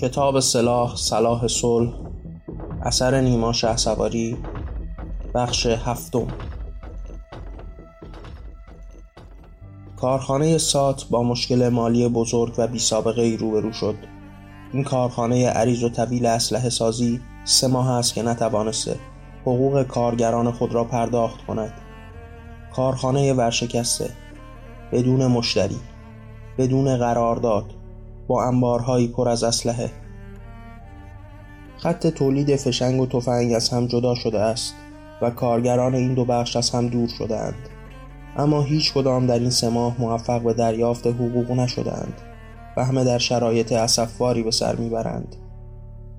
کتاب سلاح صلاح صلح اثر نیما سواری بخش هفتم. کارخانه سات با مشکل مالی بزرگ و بی سابقه ای روبرو شد. این کارخانه عریض و طویل اسلحه سازی سه ماه است که نتوانسته حقوق کارگران خود را پرداخت کند. کارخانه ورشکسته بدون مشتری. بدون قرارداد با انبارهایی پر از اسلحه. خط تولید فشنگ و تفنگ از هم جدا شده است و کارگران این دو بخش از هم دور شدهاند. اما هیچ کدام در این سه ماه موفق به دریافت حقوق نشدهاند. و همه در شرایط اسفواری به سر می‌برند.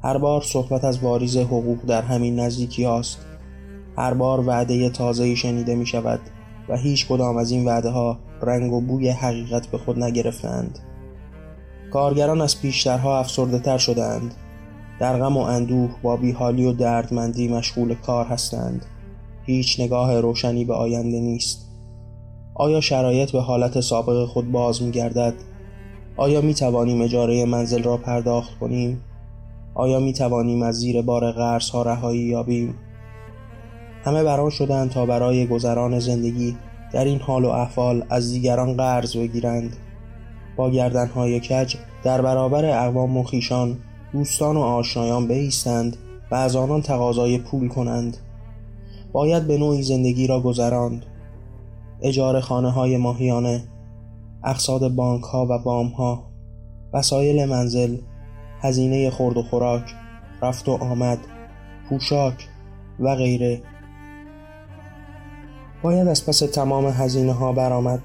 هر بار صحبت از واریز حقوق در همین نزدیکی هاست. هر بار وعده تازه‌ای شنیده می شود و هیچ کدام از این وعده ها رنگ و بوی حقیقت به خود نگرفتند کارگران از پیشترها افسرده تر شدند در غم و اندوه با بیحالی و دردمندی مشغول کار هستند هیچ نگاه روشنی به آینده نیست آیا شرایط به حالت سابق خود باز می گردد؟ آیا می توانیم اجاره منزل را پرداخت کنیم؟ آیا می توانیم از زیر بار قرض ها رهایی یابیم؟ همه بران شدند تا برای گذران زندگی در این حال و احوال از دیگران قرض بگیرند. با گردنهای کج در برابر اقوام و خیشان دوستان و آشنایان بایستند و از آنان تقاضای پول کنند. باید به نوعی زندگی را گذراند. اجاره خانه های ماهیانه اقصاد بانک ها و بام ها وسایل منزل هزینه خورد و خوراک رفت و آمد پوشاک و غیره. باید از پس تمام هزینه ها برآمد.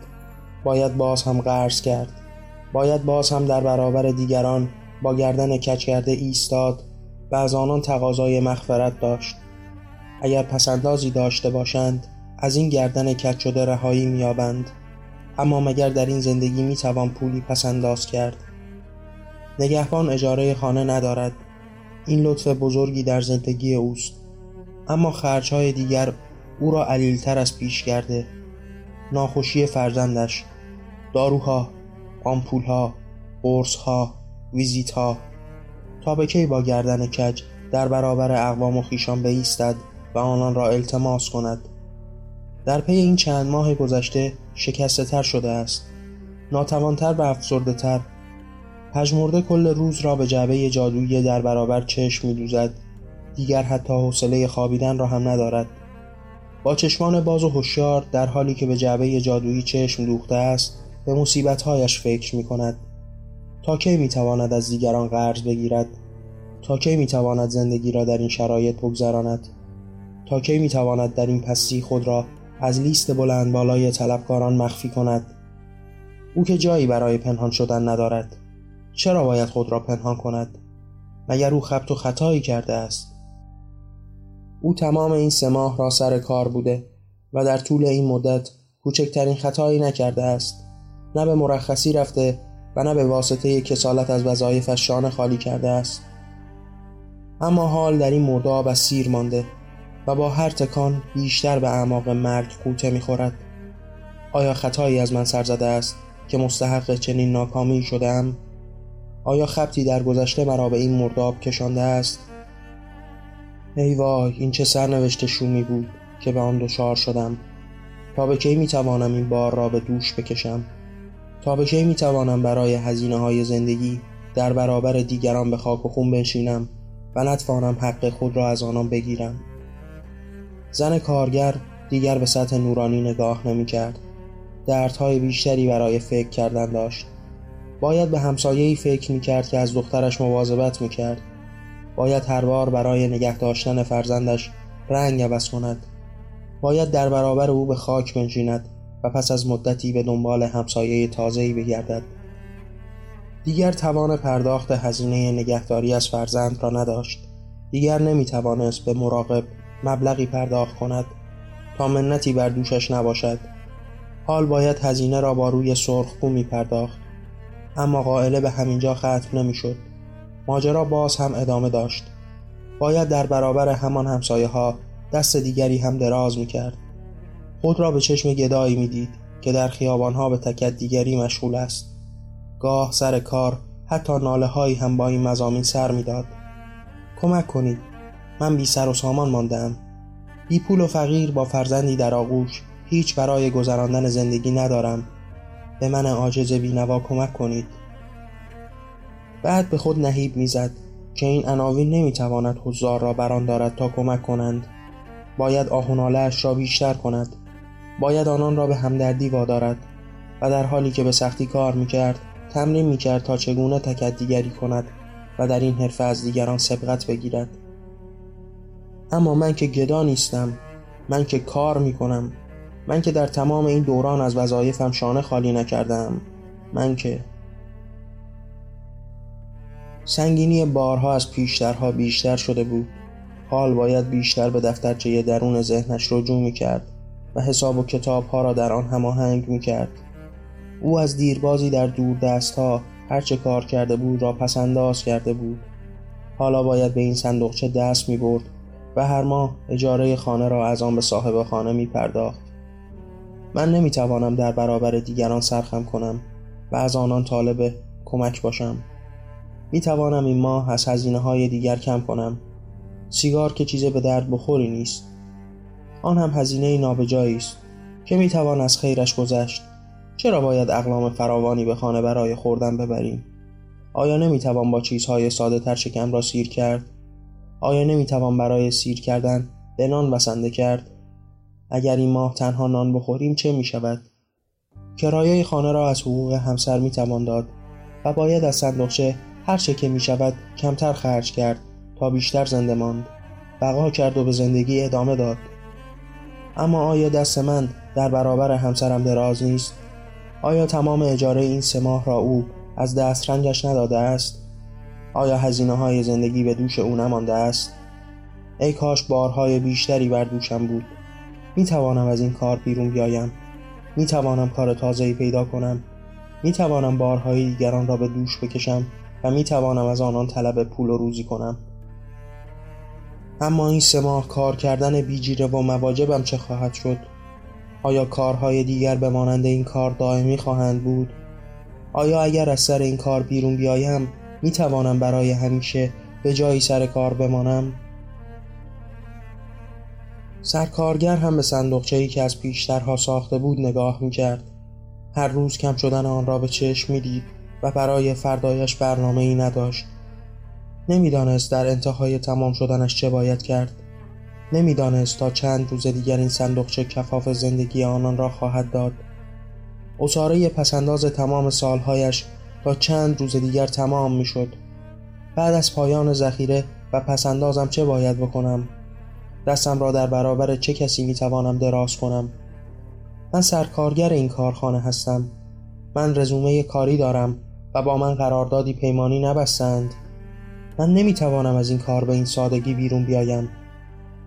باید باز هم قرض کرد. باید باز هم در برابر دیگران با گردن کچ کرده ایستاد و از آنان تقاضای مغفرت داشت. اگر پسندازی داشته باشند از این گردن کج شده رهایی میابند اما مگر در این زندگی می‌توان پولی پسنداز کرد؟ نگهبان اجاره خانه ندارد. این لطف بزرگی در زندگی اوست. اما خرچهای دیگر او را علیلتر از پیش کرده ناخوشی فرزندش داروها آمپولها قرصها ویزیتها. تا به کی با گردن کج در برابر اقوام و خیشان بایستد و آنان را التماس کند؟ در پی این چند ماه گذشته شکسته تر شده است. ناتوانتر و افسرده تر پژمرده کل روز را به جعبه جادویی در برابر چشم میدوزد. دیگر حتی حوصله خوابیدن را هم ندارد. با چشمان باز و هوشیار در حالی که به جعبه جادویی چشم دوخته است به مصیبتهایش فکر می کند تا کی می تواند از دیگران قرض بگیرد؟ تا کی می تواند زندگی را در این شرایط بگذراند؟ تا کی می تواند در این پستی خود را از لیست بلند بالای طلبکاران مخفی کند؟ او که جایی برای پنهان شدن ندارد چرا باید خود را پنهان کند؟ مگر او خبت و خطایی کرده است؟ او تمام این سه ماه را سر کار بوده و در طول این مدت کوچکترین خطایی نکرده است نه به مرخصی رفته و نه به واسطه کسالت از وظایفش شانه خالی کرده است اما حال در این مرداب از سیر مانده و با هر تکان بیشتر به اعماق مرگ قوطه می‌خورد آیا خطایی از من سر زده است که مستحق چنین ناکامی شدم؟ آیا خبتی در گذشته مرا به این مرداب کشانده است؟ ای وای این چه سرنوشت شومی بود که به آن دچار شدم. تا به کی می‌توانم این بار را به دوش بکشم؟ تا به کی می‌توانم برای هزینه های زندگی در برابر دیگران به خاک و خون بنشینم و نتوانم حق خود را از آنان بگیرم؟ زن کارگر دیگر به سطح نورانی نگاه نمی کرد دردهای بیشتری برای فکر کردن داشت. باید به همسایه‌ای فکر می کرد که از دخترش مواظبت می کرد باید هر بار برای نگه داشتن فرزندش رنگ عوض کند. باید در برابر او به خاک بنشیند و پس از مدتی به دنبال همسایه تازه‌ای بگردد. دیگر توان پرداخت هزینه نگهداری از فرزند را نداشت. دیگر نمی توانست به مراقب مبلغی پرداخت کند تا منتی بر دوشش نباشد. حال باید هزینه را با روی سرخ می پرداخت اما قائله به همینجا ختم نمی‌شد. ماجرا باز هم ادامه داشت. باید در برابر همان همسایه ها دست دیگری هم دراز می کرد خود را به چشم گدایی می دید که در خیابانها به تکت دیگری مشغول است. گاه سر کار حتی ناله هایی هم با این مزامین سر می‌داد. کمک کنید من بی سر و سامان ماندم بی پول و فقیر با فرزندی در آغوش هیچ برای گذراندن زندگی ندارم. به من عاجز بینوا کمک کنید. بعد به خود نهیب می‌زد که این عناوین نمی‌تواند حضار را بران دارد تا کمک کنند. باید آهنالش را بیشتر کند. باید آنان را به همدردی وادارد و در حالی که به سختی کار می‌کرد تمرین می‌کرد تا چگونه تکدیگری کند و در این حرفه از دیگران سبقت بگیرد. اما من که گدا نیستم من که کار می‌کنم من که در تمام این دوران از وظایفم شانه خالی نکردم من که سنگینی بارها از پیشترها بیشتر شده بود. حال باید بیشتر به دفترچه درون ذهنش رجوع می کرد و حساب و کتابها را در آن هماهنگ می کرد او از دیربازی در دور ها هرچه کار کرده بود را پسنداز کرده بود. حالا باید به این صندوقچه دست می برد و هر ماه اجاره خانه را از آن به صاحب خانه می پرداخت من نمی توانم در برابر دیگران سرخم کنم و از آنان طالب کمک باشم. می توانم این ماه از هزینه های دیگر کم کنم. سیگار که چیز به درد بخوری نیست. آن هم هزینه نابجایی است که می توان از خیرش گذشت. چرا باید اقلام فراوانی به خانه برای خوردن ببریم؟ آیا نمی توان با چیزهای ساده تر شکم را سیر کرد؟ آیا نمی توان برای سیر کردن به نان وسنده کرد؟ اگر این ماه تنها نان بخوریم چه می شود کرایه خانه را از حقوق همسر می توان داد و باید از صندوقچه هر چه که می شود کمتر خرج کرد تا بیشتر زنده ماند. بقا کرد و به زندگی ادامه داد. اما آیا دست من در برابر همسرم دراز نیست؟ آیا تمام اجاره این سه ماه را او از دست رنجش نداده است؟ آیا هزینه های زندگی به دوش او نمانده است؟ ای کاش بارهای بیشتری بر دوشم بود. می توانم از این کار بیرون بیایم. می توانم کار تازه‌ای پیدا کنم. می توانم بارهای دیگران را به دوش بکشم. می توانم از آنان طلب پول و روزی کنم. اما این سه ماه کار کردن بیجیره و مواجبم چه خواهد شد؟ آیا کارهای دیگر به مانند این کار دائمی خواهند بود؟ آیا اگر از سر این کار بیرون بیایم می توانم برای همیشه به جایی سر کار بمانم؟ سرکارگر هم به صندوقچه‌ای که از پیشترها ساخته بود نگاه می کرد. هر روز کم شدن آن را به چشم می دید و برای فردایش برنامه ای نداشت. نمی‌دانست در انتهای تمام شدنش چه باید کرد. نمی‌دانست تا چند روز دیگر این صندوقچه کفاف زندگی آنان را خواهد داد. اصاره پسنداز تمام سالهایش تا چند روز دیگر تمام می شد. بعد از پایان ذخیره و پسندازم چه باید بکنم؟ دستم را در برابر چه کسی می توانم دراز کنم من سرکارگر این کارخانه هستم من رزومه کاری دارم و با من قراردادی پیمانی نبستند. من نمی توانم از این کار به این سادگی بیرون بیایم.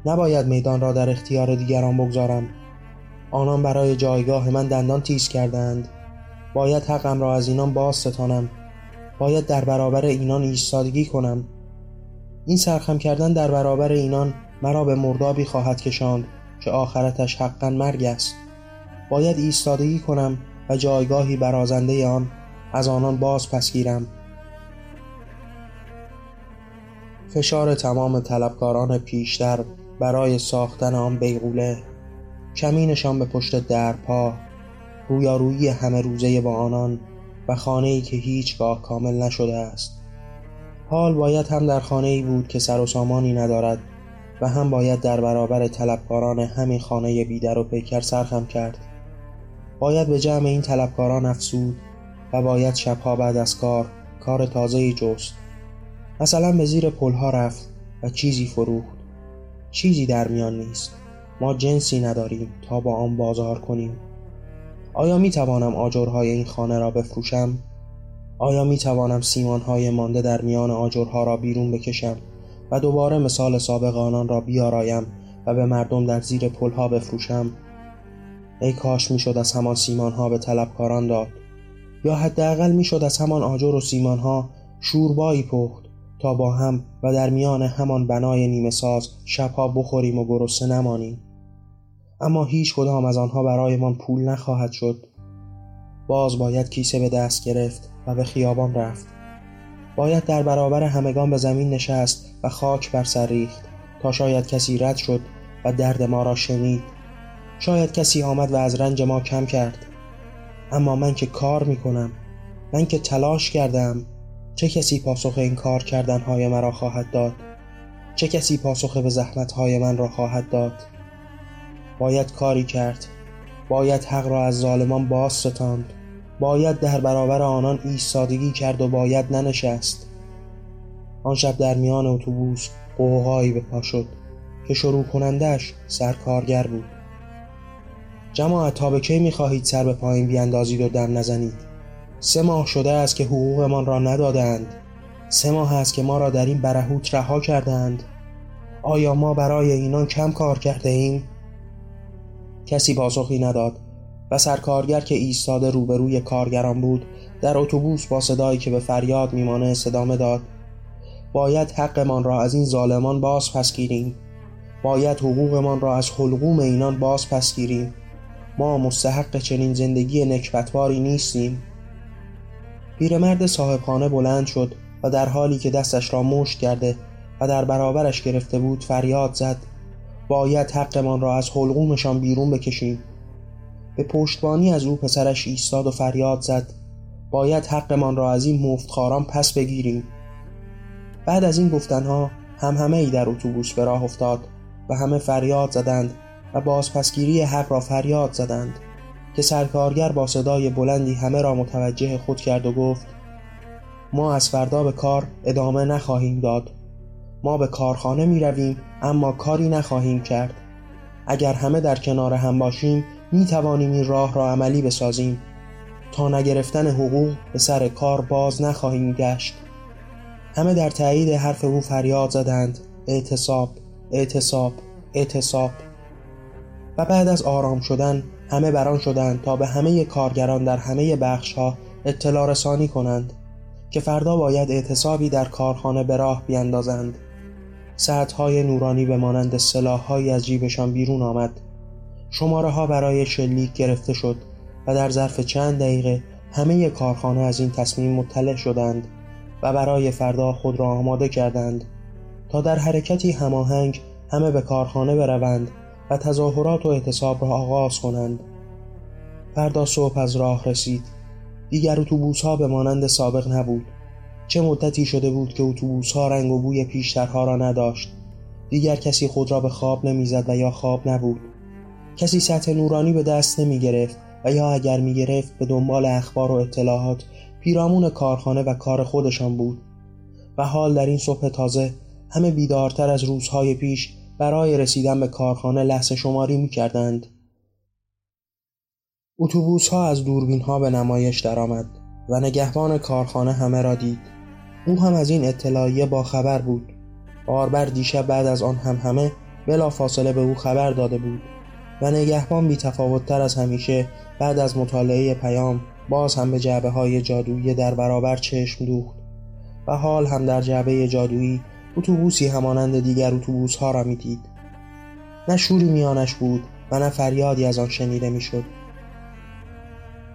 نباید میدان را در اختیار دیگران بگذارم. آنان برای جایگاه من دندان تیز کردند. باید حقم را از اینان باز ستانم. باید در برابر اینان ایستادگی کنم. این سرخم کردن در برابر اینان مرا به مردابی خواهد کشاند که آخرتش حقا مرگ است. باید ایستادگی کنم و جایگاهی برازنده آن از آنان باز پس گیرم. فشار تمام طلبکاران پیشتر برای ساختن آن بیغوله کمینشان به پشت درپا رویارویی همه روزه با آنان و خانه‌ای که هیچگاه کامل نشده است. حال باید هم در خانه ای بود که سر و سامانی ندارد و هم باید در برابر طلبکاران همین خانه بیدر و پیکر سرخم کرد. باید به جمع این طلبکاران افسود و باید شبها بعد از کار کار تازه‌ای جست. مثلا به زیر پلها رفت و چیزی فروخت. چیزی در میان نیست. ما جنسی نداریم تا با آن بازار کنیم. آیا می توانم آجرهای این خانه را بفروشم؟ آیا می توانم سیمانهای مانده در میان آجرها را بیرون بکشم و دوباره مثال سابق آنان را بیارایم و به مردم در زیر پلها بفروشم؟ ای کاش می‌شد از همان سیمانها به طلبکاران داد. یا حداقل می‌شد از همان آجر و سیمانها شوربایی پخت تا با هم و در میان همان بنای نیمه ساز شبها بخوریم و گرسنه نمانیم. اما هیچ کدام از آنها برایمان پول نخواهد شد. باز باید کیسه به دست گرفت و به خیابان رفت. باید در برابر همگان به زمین نشست و خاک بر سر ریخت تا شاید کسی رد شد و درد ما را شنید. شاید کسی آمد و از رنج ما کم کرد. اما من که کار می کنم من که تلاش کردم چه کسی پاسخ این کار کردنهای مرا خواهد داد؟ چه کسی پاسخ به زحمتهای من را خواهد داد؟ باید کاری کرد باید حق را از ظالمان باز ستاند باید در برابر آنان ایستادگی کرد و باید ننشست. آن شب در میان اتوبوس قوقایی به پا شد که شروع کنندش سرکارگر بود. جماعت تا به کی می‌خواهید سر به پایین بیاندازید و دم نزنید؟ سه ماه شده است که حقوقمان را ندادند. سه ماه است که ما را در این برهوت رها کردند. آیا ما برای اینان کم کار کرده ایم؟ کسی پاسخی نداد و سرکارگر که ایستاده روبروی کارگران بود در اتوبوس با صدایی که به فریاد میمانه صدامه داد. باید حقمان را از این ظالمان باز پس گیریم. باید حقوقمان را از حلقوم اینان باز پس گیریم. ما مستحق چنین زندگی نکبتباری نیستیم. پیرمرد صاحبخانه بلند شد و در حالی که دستش را مشت کرده و در برابرش گرفته بود فریاد زد. باید حقمان را از حلقومشان بیرون بکشیم. به پشتبانی از او پسرش ایستاد و فریاد زد. باید حقمان را از این مفتخاران پس بگیریم. بعد از این گفتنها هم همه ای در اتوبوس به راه افتاد و همه فریاد زدند. و بازپسگیری حق را فریاد زدند که سرکارگر با صدای بلندی همه را متوجه خود کرد و گفت ما از فردا به کار ادامه نخواهیم داد. ما به کارخانه می رویم اما کاری نخواهیم کرد. اگر همه در کنار هم باشیم می توانیم این راه را عملی بسازیم. تا نگرفتن حقوق به سر کار باز نخواهیم گشت. همه در تایید حرف او فریاد زدند اعتصاب اعتصاب اعتصاب. و بعد از آرام شدن همه بران شدند تا به همه کارگران در همه بخش ها اطلاع رسانی کنند که فردا باید اعتصابی در کارخانه به راه بیندازند. های نورانی به مانند سلاحهایی از جیبشان بیرون آمد. شماره ها برای شلیک گرفته شد و در ظرف چند دقیقه همه کارخانه از این تصمیم مطلع شدند و برای فردا خود را آماده کردند تا در حرکتی هماهنگ همه به کارخانه بروند و تظاهرات و اعتصاب را آغاز کنند. فردا صبح از راه رسید. دیگر اتوبوس ها به مانند سابق نبود. چه مدتی شده بود که اتوبوس ها رنگ و بوی پیشترها را نداشت. دیگر کسی خود را به خواب نمی‌زد و یا خواب نبود. کسی سطح نورانی به دست نمی گرفت و یا اگر می گرفت به دنبال اخبار و اطلاعات پیرامون کارخانه و کار خودشان بود. و حال در این صبح تازه همه بیدارتر از روزهای پیش برای رسیدن به کارخانه لحظه شماری می کردند. اتوبوس ها از دوربین ها به نمایش درآمد و نگهبان کارخانه همه را دید. او هم از این اطلاعیه با خبر بود. باربر دیشب بعد از آن هم همه بلا فاصله به او خبر داده بود و نگهبان بی تر از همیشه بعد از مطالعه پیام باز هم به جعبه های جادویی در برابر چشم دوخت و حال هم در جعبه جادویی اتوبوسی همانند دیگر اتوبوس ها را می‌دید. نه شوری میانش بود و نه فریادی از آن شنیده می‌شد.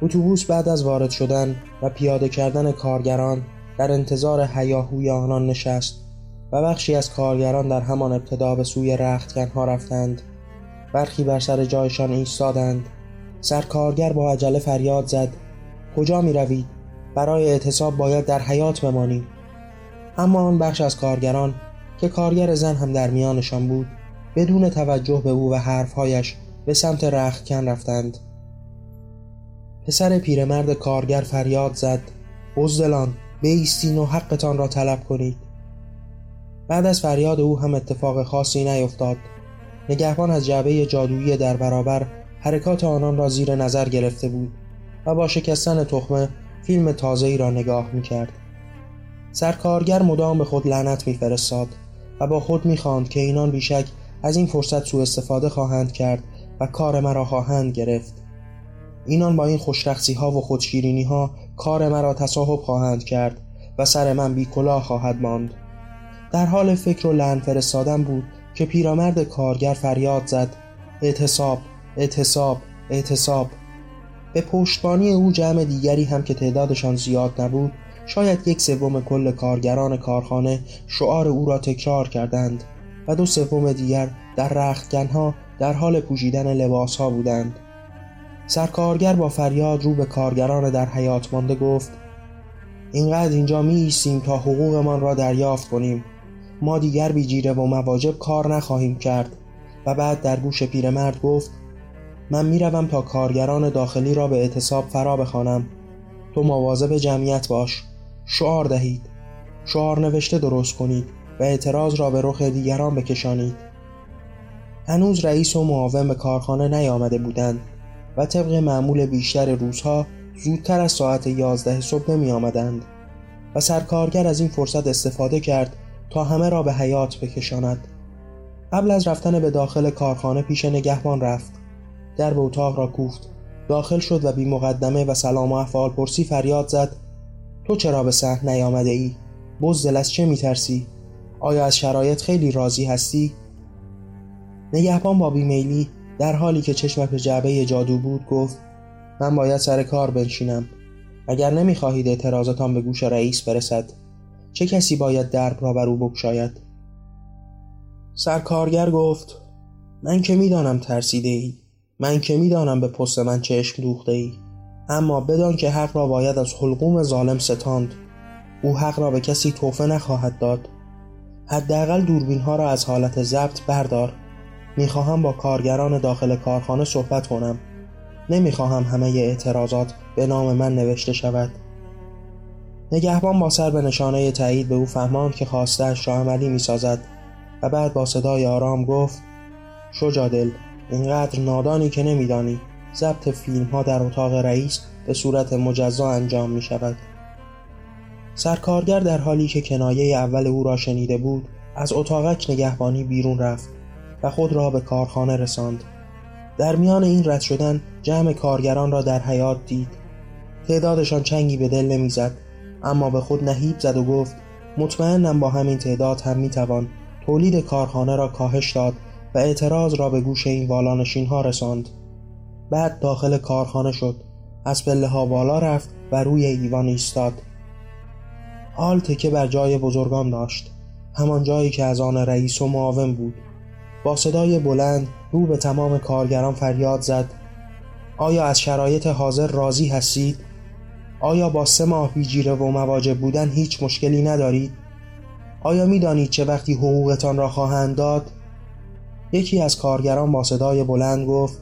اتوبوس بعد از وارد شدن و پیاده کردن کارگران در انتظار هیاهوی آنان نشست و بخشی از کارگران در همان ابتدا به سوی رختکنها رفتند. برخی بر سر جایشان ایستادند. سرکارگر با عجله فریاد زد. کجا می روید؟ برای اعتصاب باید در حیات بمانیم اما آن بخش از کارگران که کارگر زن هم در میانشان بود بدون توجه به او و حرفهایش به سمت رختکن رفتند. پسر پیرمرد کارگر فریاد زد بزدلان بیستین و حقتان را طلب کنید. بعد از فریاد او هم اتفاق خاصی نیفتاد. نگهبان از جعبه جادویی در برابر حرکات آنان را زیر نظر گرفته بود و با شکستن تخمه فیلم تازه ای را نگاه می کرد. سرکارگر مدام به خود لعنت میفرستاد و با خود می‌خواند که اینان بیشک از این فرصت سوء استفاده خواهند کرد و کار مرا خواهند گرفت. اینان با این خوشرخصی ها و خودشیرینی ها کار مرا تصاحب خواهند کرد و سر من بی کلاه خواهد ماند. در حال فکر و لعن فرستادن بود که پیرامرد کارگر فریاد زد. اعتصاب اعتصاب اعتصاب. به پشتبانی او جمع دیگری هم که تعدادشان زیاد نبود شاید یک سوم کل کارگران کارخانه شعار او را تکرار کردند و دو سوم دیگر در رختگنها در حال پوشیدن لباسها بودند. سرکارگر با فریاد رو به کارگران در حیات مانده گفت اینقدر اینجا می ایستیم تا حقوقمان را دریافت کنیم. ما دیگر بیجیره و مواجب کار نخواهیم کرد. و بعد در گوش پیرمرد گفت من می‌روم تا کارگران داخلی را به اعتصاب فرا بخوانم. تو مواظب جمعیت باش. شعار دهید. شعار نوشته درست کنید و اعتراض را به رخ دیگران بکشانید. هنوز رئیس و معاون به کارخانه نیامده بودند و طبق معمول بیشتر روزها زودتر از ساعت یازده صبح نمی آمدند و سرکارگر از این فرصت استفاده کرد تا همه را به حیات بکشاند. قبل از رفتن به داخل کارخانه پیش نگهبان رفت. در به اتاق را کوفت. داخل شد و بی مقدمه و سلام و احوال پرسی فریاد زد تو چرا به صحن نیامده ای؟ بزدل از چه میترسی؟ آیا از شرایط خیلی راضی هستی؟ نگهبان با بیمیلی در حالی که چشم به جعبه جادو بود گفت من باید سر کار بنشینم اگر نمی‌خواهید اعتراضتان به گوش رئیس برسد چه کسی باید درب را بر او بگشاید سرکارگر گفت من که می‌دانم ترسیده ای من که می‌دانم به پست من چشم دوخته ای اما بدان که حق را باید از حلقوم ظالم ستاند. او حق را به کسی توفه نخواهد داد. حداقل دوربین ها را از حالت ضبط بردار. می‌خواهم با کارگران داخل کارخانه صحبت کنم. نمی‌خواهم همه اعتراضات به نام من نوشته شود. نگهبان با سر به نشانه تایید به او فهماند که خواستش را عملی می‌سازد و بعد با صدای آرام گفت شجادل اینقدر نادانی که نمیدانی. ضبط فیلم ها در اتاق رئیس به صورت مجزا انجام می شود سرکارگر در حالی که کنایه اول او را شنیده بود از اتاقک نگهبانی بیرون رفت و خود را به کارخانه رساند. در میان این رد شدن جمع کارگران را در حیات دید. تعدادشان چنگی به دل نمی‌زد اما به خود نهیب زد و گفت مطمئنم با همین تعداد هم می‌توان تولید کارخانه را کاهش داد و اعتراض را به گوش این والانشین ها رساند. بعد داخل کارخانه شد از پله ها بالا رفت و روی ایوان ایستاد حال تکه بر جای بزرگان داشت همان جایی که از آن رئیس و معاون بود با صدای بلند رو به تمام کارگران فریاد زد آیا از شرایط حاضر راضی هستید؟ آیا با سه ماه بیجیره و مواجب بودن هیچ مشکلی ندارید؟ آیا می‌دانید چه وقتی حقوقتان را خواهند داد؟ یکی از کارگران با صدای بلند گفت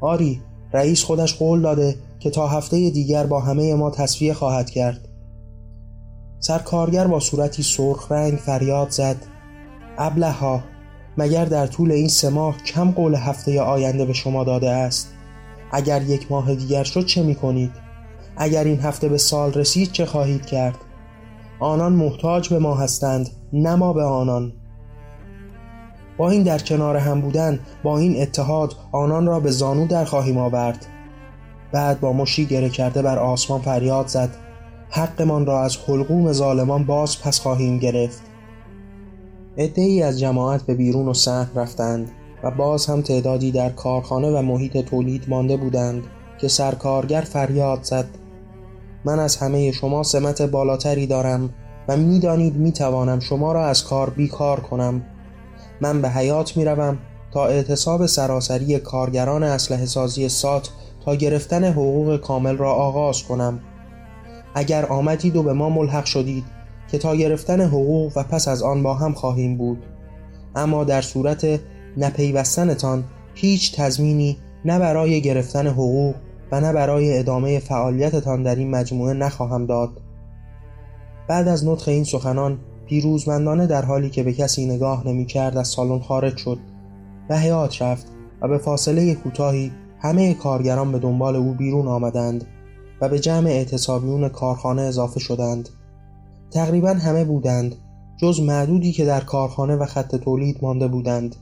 آری رئیس خودش قول داده که تا هفته دیگر با همه ما تصفیه خواهد کرد سرکارگر با صورتی سرخ رنگ فریاد زد ابلها مگر در طول این سه ماه کم قول هفته آینده به شما داده است اگر یک ماه دیگر شد چه می کنید؟ اگر این هفته به سال رسید چه خواهید کرد؟ آنان محتاج به ما هستند نه ما به آنان با این در کنار هم بودن با این اتحاد آنان را به زانو در خواهیم آورد. بعد با مشی گره کرده بر آسمان فریاد زد. حقمان را از حلقوم ظالمان باز پس خواهیم گرفت. ای از جماعت به بیرون و صحن رفتند و باز هم تعدادی در کارخانه و محیط تولید مانده بودند که سرکارگر فریاد زد. من از همه شما سمت بالاتری دارم و می‌دانید می‌توانم شما را از کار بیکار کنم. من به حیات می‌روم تا اعتصاب سراسری کارگران اسلحه سازی سات تا گرفتن حقوق کامل را آغاز کنم. اگر آمدید و به ما ملحق شدید که تا گرفتن حقوق و پس از آن با هم خواهیم بود. اما در صورت نپیوستنتان هیچ تضمینی نه برای گرفتن حقوق و نه برای ادامه فعالیتتان در این مجموعه نخواهم داد. بعد از نطق این سخنان پیروزمندانه در حالی که به کسی نگاه نمی کرد از سالن خارج شد و حیات رفت و به فاصله کوتاهی همه کارگران به دنبال او بیرون آمدند و به جمع اعتصابیون کارخانه اضافه شدند. تقریبا همه بودند جز معدودی که در کارخانه و خط تولید مانده بودند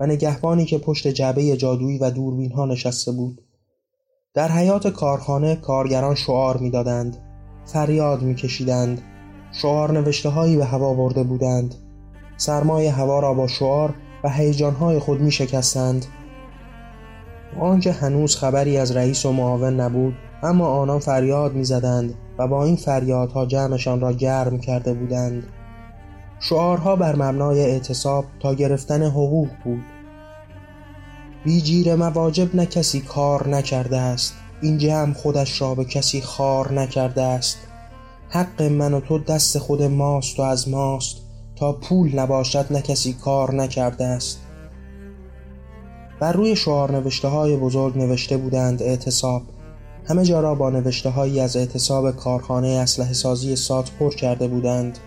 و نگهبانی که پشت جعبه جادویی و دوربین ها نشسته بود. در حیات کارخانه کارگران شعار می‌دادند فریاد میکشیدند شعار نوشته هایی به هوا برده بودند. سرمای هوا را با شعار و هیجان های خود می شکستند آنکه هنوز خبری از رئیس و معاون نبود اما آنان فریاد می‌زدند و با این فریادها جمعشان را گرم کرده بودند. شعارها بر مبنای اعتصاب تا گرفتن حقوق بود. بیجیر مواجب نه کسی کار نکرده است. این جمع خودش را به کسی خار نکرده است. حق من و تو دست خود ماست و از ماست. تا پول نباشد نه کسی کار نکرده است. بر روی شعار نوشته های بزرگ نوشته بودند اعتصاب. همه جا را با نوشته هایی از اعتصاب کارخانه اسلحه سازی سات پر کرده بودند.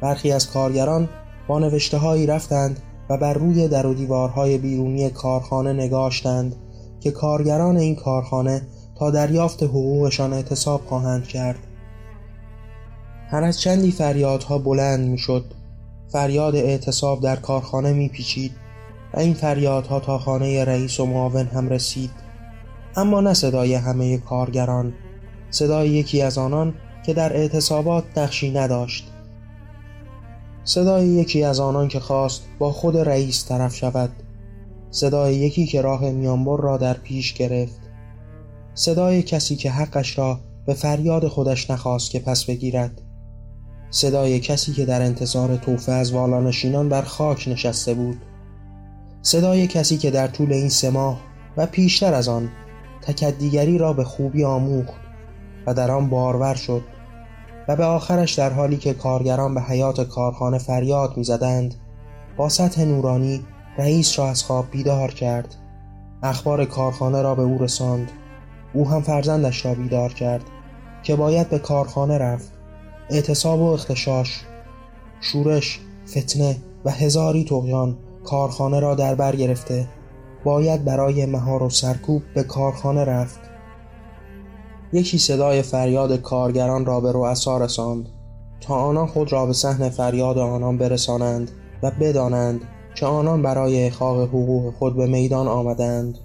برخی از کارگران با نوشته هایی رفتند و بر روی در و دیوارهای بیرونی کارخانه نگاشتند که کارگران این کارخانه تا دریافت حقوقشان اعتصاب خواهند کرد. هر از چندی فریادها بلند می‌شد. فریاد اعتصاب در کارخانه میپیچید و این فریادها تا خانه رئیس و معاون هم رسید. اما نه صدای همه کارگران صدای یکی از آنان که در اعتصابات نقشی نداشت. صدای یکی از آنان که خواست با خود رئیس طرف شود. صدای یکی که راه میانبر را در پیش گرفت. صدای کسی که حقش را به فریاد خودش نخواست که پس بگیرد. صدای کسی که در انتظار توفه از والانشینان بر خاک نشسته بود. صدای کسی که در طول این سه ماه و پیشتر از آن تکدیگری را به خوبی آموخت و در آن بارور شد و به آخرش در حالی که کارگران به حیات کارخانه فریاد می‌زدند با سطح نورانی رئیس را از خواب بیدار کرد. اخبار کارخانه را به او رساند. او هم فرزندش را بیدار کرد که باید به کارخانه رفت. اعتصاب و اختشاش شورش فتنه و هزاری تغیان کارخانه را در بر گرفته باید برای مهار و سرکوب به کارخانه رفت. یکی صدای فریاد کارگران را به رؤسا رساند تا آنان خود را به صحن فریاد آنان برسانند و بدانند که آنان برای احقاق حقوق خود به میدان آمدند.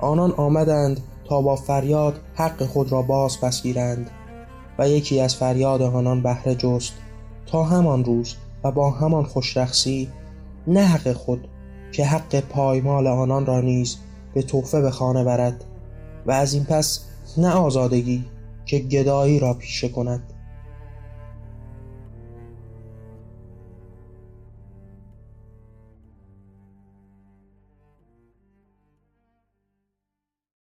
آنان آمدند تا با فریاد حق خود را باز پس گیرند. یکی از فریاد آنان بهره جست. تا همان روز و با همان خوشرخصی نه حق خود که حق پایمال آنان را نیز به تحفه به خانه برد و از این پس نه آزادگی که گدایی را پیشه کند.